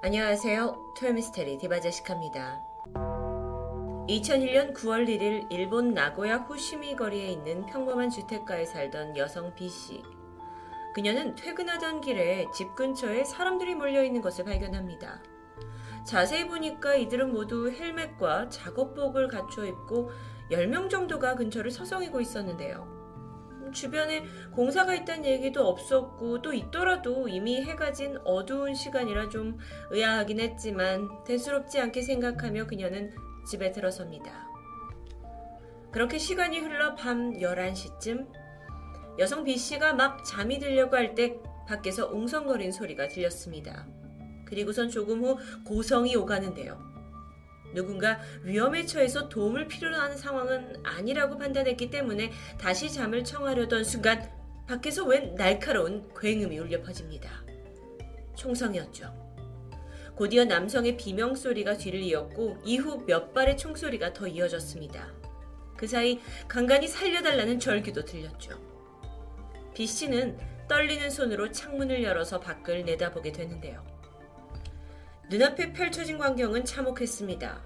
안녕하세요. 토요미스테리 디바제시카입니다. 2001년 9월 1일 일본 나고야 호시미 거리에 있는 평범한 주택가에 살던 여성 B씨. 그녀는 퇴근하던 길에 집 근처에 사람들이 몰려 있는 것을 발견합니다. 자세히 보니까 이들은 모두 헬멧과 작업복을 갖춰 입고 10명 정도가 근처를 서성이고 있었는데요. 주변에 공사가 있다는 얘기도 없었고 또 있더라도 이미 해가 진 어두운 시간이라 좀 의아하긴 했지만 대수롭지 않게 생각하며 그녀는 집에 들어섭니다. 그렇게 시간이 흘러 밤 11시쯤 여성 B씨가 막 잠이 들려고 할 때 밖에서 웅성거린 소리가 들렸습니다. 그리고선 조금 후 고성이 오가는데요. 누군가 위험에 처해서 도움을 필요로 하는 상황은 아니라고 판단했기 때문에 다시 잠을 청하려던 순간 밖에서 웬 날카로운 굉음이 울려 퍼집니다. 총성이었죠. 곧이어 남성의 비명 소리가 뒤를 이었고 이후 몇 발의 총소리가 더 이어졌습니다. 그 사이 간간히 살려달라는 절규도 들렸죠. B 씨는 떨리는 손으로 창문을 열어서 밖을 내다보게 되는데요. 눈앞에 펼쳐진 광경은 참혹했습니다.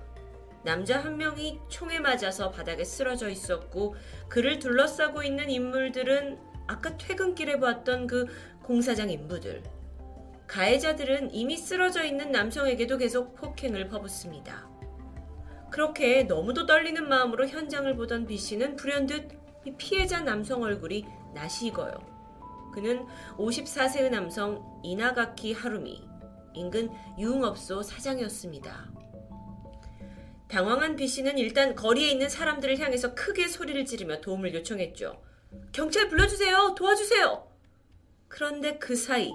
남자 한 명이 총에 맞아서 바닥에 쓰러져 있었고 그를 둘러싸고 있는 인물들은 아까 퇴근길에 봤던 그 공사장 인부들. 가해자들은 이미 쓰러져 있는 남성에게도 계속 폭행을 퍼붓습니다. 그렇게 너무도 떨리는 마음으로 현장을 보던 B 씨는 불현듯 피해자 남성 얼굴이 낯이 익어요. 그는 54세의 남성 이나가키 하루미, 인근 유흥업소 사장이었습니다. 당황한 B 씨는 일단 거리에 있는 사람들을 향해서 크게 소리를 지르며 도움을 요청했죠. 경찰 불러주세요! 도와주세요! 그런데 그 사이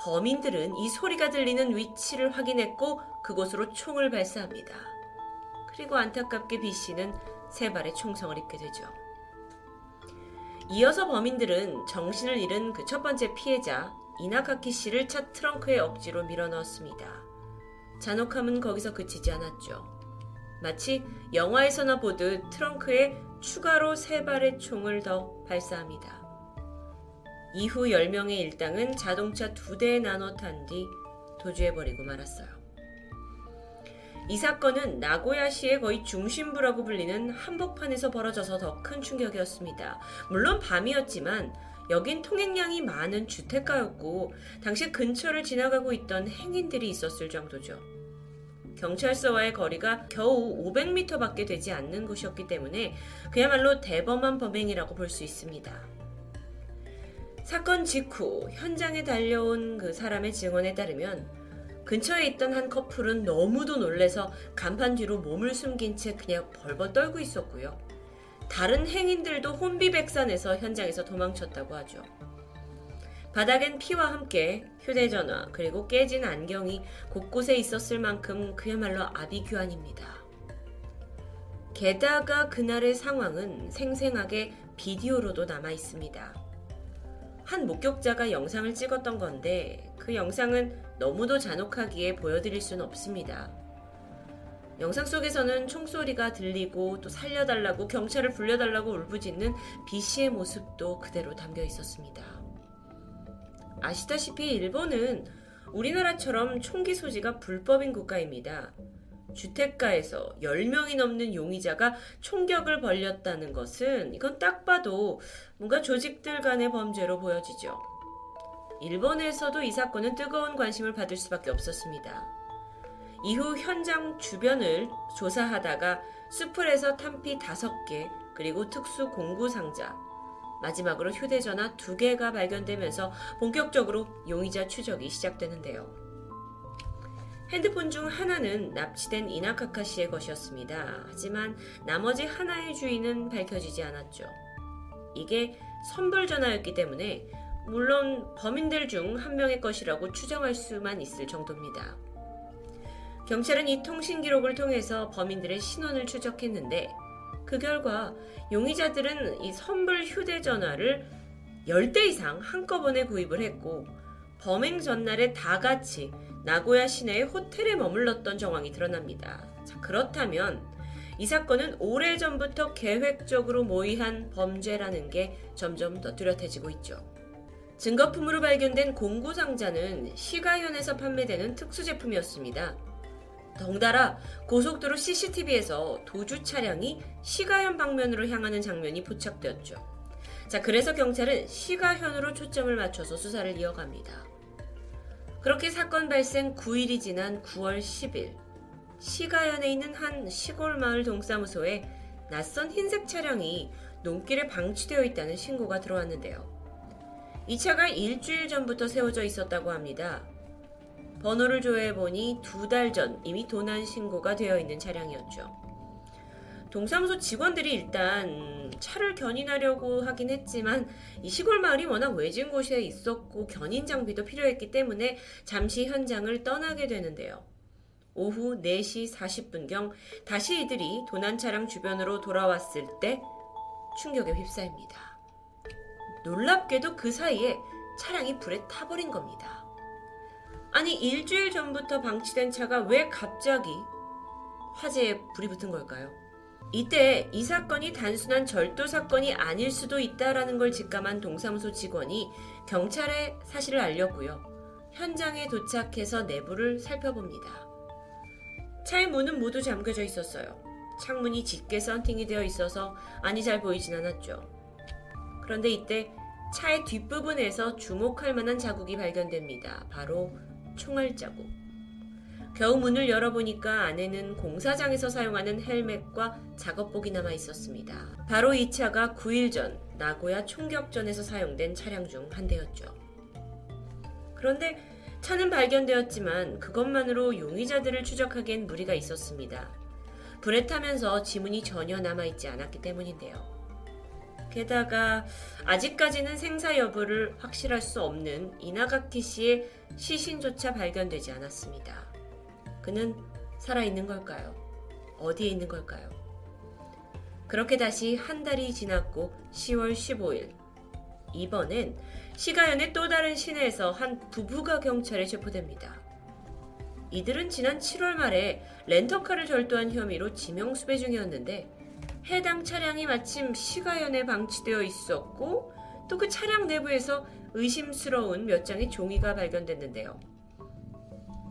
범인들은 이 소리가 들리는 위치를 확인했고 그곳으로 총을 발사합니다. 그리고 안타깝게 B 씨는 세 발의 총성을 입게 되죠. 이어서 범인들은 정신을 잃은 그 첫 번째 피해자 이나카키 씨를 차 트렁크에 억지로 밀어넣었습니다. 잔혹함은 거기서 그치지 않았죠. 마치 영화에서나 보듯 트렁크에 추가로 세 발의 총을 더 발사합니다. 이후 10명의 일당은 자동차 두 대에 나눠 탄 뒤 도주해버리고 말았어요. 이 사건은 나고야시의 거의 중심부라고 불리는 한복판에서 벌어져서 더 큰 충격이었습니다. 물론 밤이었지만 여긴 통행량이 많은 주택가였고 당시 근처를 지나가고 있던 행인들이 있었을 정도죠. 경찰서와의 거리가 겨우 500m밖에 되지 않는 곳이었기 때문에 그야말로 대범한 범행이라고 볼 수 있습니다. 사건 직후 현장에 달려온 그 사람의 증언에 따르면 근처에 있던 한 커플은 너무도 놀래서 간판 뒤로 몸을 숨긴 채 그냥 벌벌 떨고 있었고요. 다른 행인들도 혼비백산해서 현장에서 도망쳤다고 하죠. 바닥엔 피와 함께 휴대전화 그리고 깨진 안경이 곳곳에 있었을 만큼 그야말로 아비규환입니다. 게다가 그날의 상황은 생생하게 비디오로도 남아 있습니다. 한 목격자가 영상을 찍었던 건데 그 영상은 너무도 잔혹하기에 보여드릴 수는 없습니다. 영상 속에서는 총소리가 들리고 또 살려달라고 경찰을 불려달라고 울부짖는 B씨의 모습도 그대로 담겨 있었습니다. 아시다시피 일본은 우리나라처럼 총기 소지가 불법인 국가입니다. 주택가에서 10명이 넘는 용의자가 총격을 벌렸다는 것은 이건 딱 봐도 뭔가 조직들 간의 범죄로 보여지죠. 일본에서도 이 사건은 뜨거운 관심을 받을 수밖에 없었습니다. 이후 현장 주변을 조사하다가 수풀에서 탄피 5개, 그리고 특수 공구 상자, 마지막으로 휴대전화 두 개가 발견되면서 본격적으로 용의자 추적이 시작되는데요. 핸드폰 중 하나는 납치된 이나카카 씨의 것이었습니다. 하지만 나머지 하나의 주인은 밝혀지지 않았죠. 이게 선불 전화였기 때문에 물론 범인들 중 한 명의 것이라고 추정할 수만 있을 정도입니다. 경찰은 이 통신 기록을 통해서 범인들의 신원을 추적했는데 그 결과 용의자들은 이 선불 휴대전화를 10대 이상 한꺼번에 구입을 했고 범행 전날에 다 같이 나고야 시내의 호텔에 머물렀던 정황이 드러납니다. 자, 그렇다면 이 사건은 오래전부터 계획적으로 모의한 범죄라는 게 점점 더 뚜렷해지고 있죠. 증거품으로 발견된 공구 상자는 시가현에서 판매되는 특수 제품이었습니다. 덩달아 고속도로 CCTV에서 도주 차량이 시가현 방면으로 향하는 장면이 포착되었죠. 자, 그래서 경찰은 시가현으로 초점을 맞춰서 수사를 이어갑니다. 그렇게 사건 발생 9일이 지난 9월 10일, 시가현에 있는 한 시골 마을 동사무소에 낯선 흰색 차량이 논길에 방치되어 있다는 신고가 들어왔는데요. 이 차가 일주일 전부터 세워져 있었다고 합니다. 번호를 조회해보니 두 달 전 이미 도난 신고가 되어 있는 차량이었죠. 동사무소 직원들이 일단 차를 견인하려고 하긴 했지만 이 시골 마을이 워낙 외진 곳에 있었고 견인 장비도 필요했기 때문에 잠시 현장을 떠나게 되는데요. 오후 4시 40분경 다시 이들이 도난 차량 주변으로 돌아왔을 때 충격에 휩싸입니다. 놀랍게도 그 사이에 차량이 불에 타버린 겁니다. 아니, 일주일 전부터 방치된 차가 왜 갑자기 화재에 불이 붙은 걸까요? 이때 이 사건이 단순한 절도 사건이 아닐 수도 있다라는 걸 직감한 동사무소 직원이 경찰에 사실을 알렸고요. 현장에 도착해서 내부를 살펴봅니다. 차의 문은 모두 잠겨져 있었어요. 창문이 짙게 썬팅이 되어 있어서 안이 잘 보이진 않았죠. 그런데 이때 차의 뒷부분에서 주목할 만한 자국이 발견됩니다. 바로 총알 자국. 겨우 문을 열어보니까 안에는 공사장에서 사용하는 헬멧과 작업복이 남아 있었습니다. 바로 이 차가 9일 전 나고야 총격전에서 사용된 차량 중 한 대였죠. 그런데 차는 발견되었지만 그것만으로 용의자들을 추적하기엔 무리가 있었습니다. 불에 타면서 지문이 전혀 남아있지 않았기 때문인데요. 게다가 아직까지는 생사 여부를 확실할 수 없는 이나가키 씨의 시신조차 발견되지 않았습니다. 그는 살아있는 걸까요? 어디에 있는 걸까요? 그렇게 다시 한 달이 지났고 10월 15일. 이번엔 시가연의 또 다른 시내에서 한 부부가 경찰에 체포됩니다. 이들은 지난 7월 말에 렌터카를 절도한 혐의로 지명수배 중이었는데 해당 차량이 마침 시가연에 방치되어 있었고 또 그 차량 내부에서 의심스러운 몇 장의 종이가 발견됐는데요.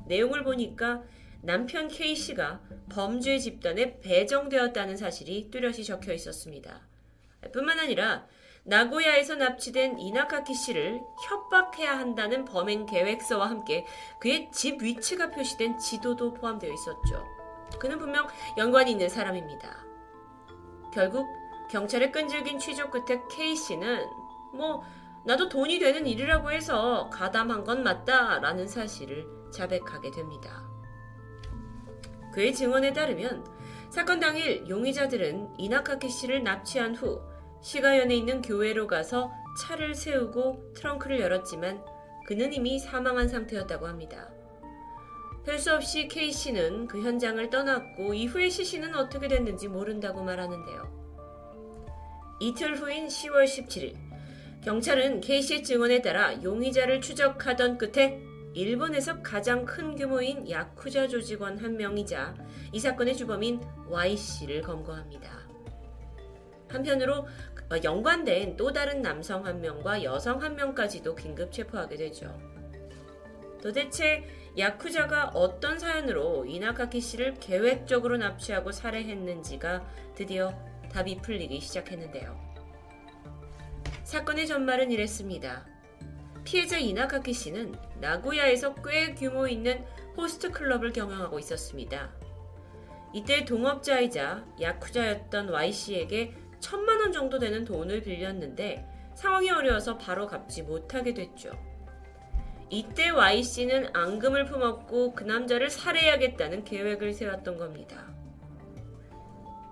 내용을 보니까 남편 K씨가 범죄 집단에 배정되었다는 사실이 뚜렷이 적혀 있었습니다. 뿐만 아니라 나고야에서 납치된 이나카키 씨를 협박해야 한다는 범행 계획서와 함께 그의 집 위치가 표시된 지도도 포함되어 있었죠. 그는 분명 연관이 있는 사람입니다. 결국 경찰의 끈질긴 취조 끝에 K씨는 뭐 나도 돈이 되는 일이라고 해서 가담한 건 맞다라는 사실을 자백하게 됩니다. 그의 증언에 따르면 사건 당일 용의자들은 이나카키 씨를 납치한 후 시가연에 있는 교회로 가서 차를 세우고 트렁크를 열었지만 그는 이미 사망한 상태였다고 합니다. 별수 없이 K씨는 그 현장을 떠났고 이후에 시신은 어떻게 됐는지 모른다고 말하는데요. 이틀 후인 10월 17일, 경찰은 K씨의 증언에 따라 용의자를 추적하던 끝에 일본에서 가장 큰 규모인 야쿠자 조직원 한 명이자 이 사건의 주범인 Y씨를 검거합니다. 한편으로 어, 연관된 또 다른 남성 한 명과 여성 한 명까지도 긴급 체포하게 되죠. 도대체 야쿠자가 어떤 사연으로 이나카키 씨를 계획적으로 납치하고 살해했는지가 드디어 답이 풀리기 시작했는데요. 사건의 전말은 이랬습니다. 피해자 이나카키 씨는 나고야에서 꽤 규모 있는 호스트 클럽을 경영하고 있었습니다. 이때 동업자이자 야쿠자였던 Y씨에게 천만 원 정도 되는 돈을 빌렸는데 상황이 어려워서 바로 갚지 못하게 됐죠. 이때 Y씨는 앙금을 품었고 그 남자를 살해해야겠다는 계획을 세웠던 겁니다.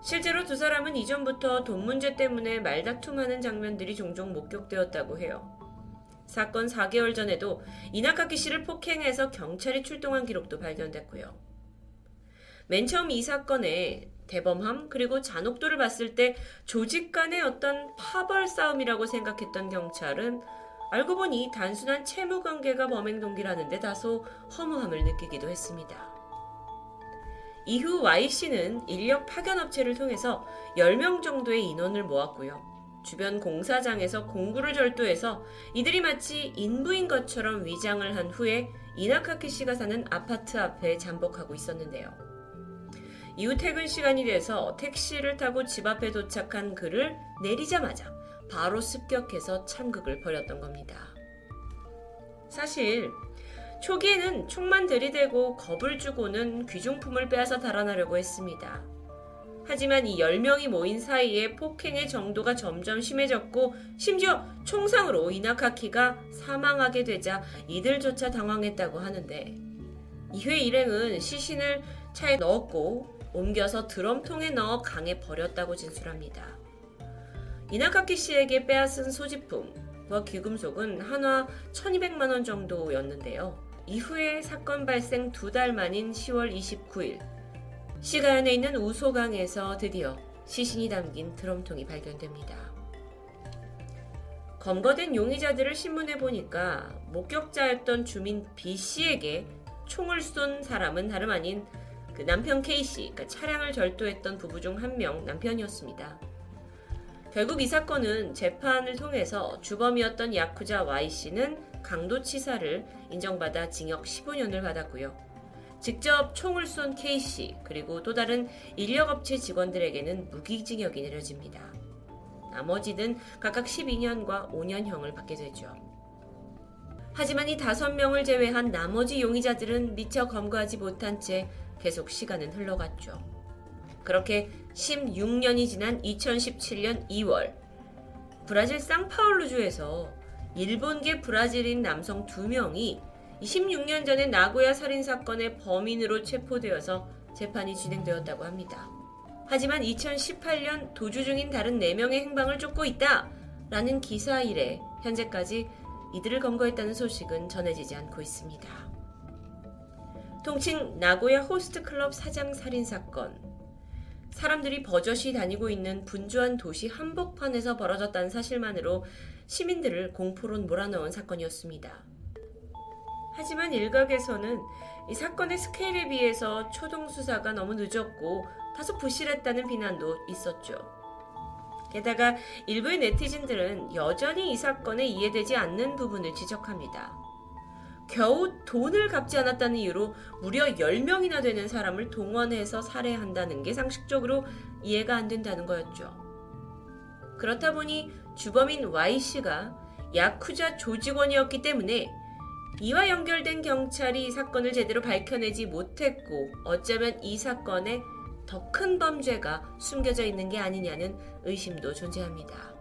실제로 두 사람은 이전부터 돈 문제 때문에 말다툼하는 장면들이 종종 목격되었다고 해요. 사건 4개월 전에도 이나카키 씨를 폭행해서 경찰이 출동한 기록도 발견됐고요. 맨 처음 이 사건에 대범함 그리고 잔혹도를 봤을 때 조직 간의 어떤 파벌 싸움이라고 생각했던 경찰은 알고 보니 단순한 채무 관계가 범행 동기라는데 다소 허무함을 느끼기도 했습니다. 이후 Y씨는 인력 파견 업체를 통해서 10명 정도의 인원을 모았고요. 주변 공사장에서 공구를 절도해서 이들이 마치 인부인 것처럼 위장을 한 후에 이나카키 씨가 사는 아파트 앞에 잠복하고 있었는데요. 이후 퇴근 시간이 돼서 택시를 타고 집 앞에 도착한 그를 내리자마자 바로 습격해서 참극을 벌였던 겁니다. 사실 초기에는 총만 들이대고 겁을 주고는 귀중품을 빼앗아 달아나려고 했습니다. 하지만 이 10명이 모인 사이에 폭행의 정도가 점점 심해졌고 심지어 총상으로 이나카키가 사망하게 되자 이들조차 당황했다고 하는데 이회 일행은 시신을 차에 넣었고 옮겨서 드럼통에 넣어 강에 버렸다고 진술합니다. 이나카키 씨에게 빼앗은 소지품과 귀금속은 한화 1200만 원 정도였는데요. 이후에 사건 발생 두 달 만인 10월 29일 시가현에 있는 우소강에서 드디어 시신이 담긴 드럼통이 발견됩니다. 검거된 용의자들을 신문에 보니까 목격자였던 주민 B 씨에게 총을 쏜 사람은 다름 아닌 그 남편 K 씨, 그러니까 차량을 절도했던 부부 중 한 명 남편이었습니다. 결국 이 사건은 재판을 통해서 주범이었던 야쿠자 Y 씨는 강도치사를 인정받아 징역 15년을 받았고요. 직접 총을 쏜 K 씨 그리고 또 다른 인력업체 직원들에게는 무기징역이 내려집니다. 나머지는 각각 12년과 5년형을 받게 되죠. 하지만 이 다섯 명을 제외한 나머지 용의자들은 미처 검거하지 못한 채 계속 시간은 흘러갔죠. 그렇게 16년이 지난 2017년 2월 브라질 상파울루주에서 일본계 브라질인 남성 2명이 26년 전에 나고야 살인 사건의 범인으로 체포되어서 재판이 진행되었다고 합니다. 하지만 2018년 도주 중인 다른 4명의 행방을 쫓고 있다! 라는 기사 이래 현재까지 이들을 검거했다는 소식은 전해지지 않고 있습니다. 통칭 나고야 호스트 클럽 사장 살인 사건. 사람들이 버젓이 다니고 있는 분주한 도시 한복판에서 벌어졌다는 사실만으로 시민들을 공포로 몰아넣은 사건이었습니다. 하지만 일각에서는 이 사건의 스케일에 비해서 초동 수사가 너무 늦었고 다소 부실했다는 비난도 있었죠. 게다가 일부의 네티즌들은 여전히 이 사건에 이해되지 않는 부분을 지적합니다. 겨우 돈을 갚지 않았다는 이유로 무려 10명이나 되는 사람을 동원해서 살해한다는 게 상식적으로 이해가 안 된다는 거였죠. 그렇다 보니 주범인 Y씨가 야쿠자 조직원이었기 때문에 이와 연결된 경찰이 이 사건을 제대로 밝혀내지 못했고 어쩌면 이 사건에 더 큰 범죄가 숨겨져 있는 게 아니냐는 의심도 존재합니다.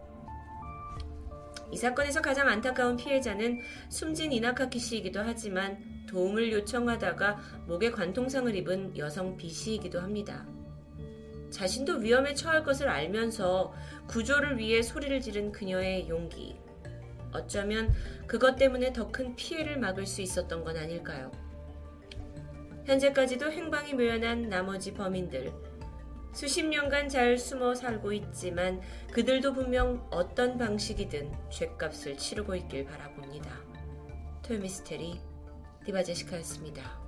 이 사건에서 가장 안타까운 피해자는 숨진 이나카키 씨이기도 하지만 도움을 요청하다가 목에 관통상을 입은 여성 B 씨이기도 합니다. 자신도 위험에 처할 것을 알면서 구조를 위해 소리를 지른 그녀의 용기. 어쩌면 그것 때문에 더 큰 피해를 막을 수 있었던 건 아닐까요? 현재까지도 행방이 묘연한 나머지 범인들. 수십 년간 잘 숨어 살고 있지만 그들도 분명 어떤 방식이든 죗값을 치르고 있길 바라봅니다. 토요미스테리 디바제시카였습니다.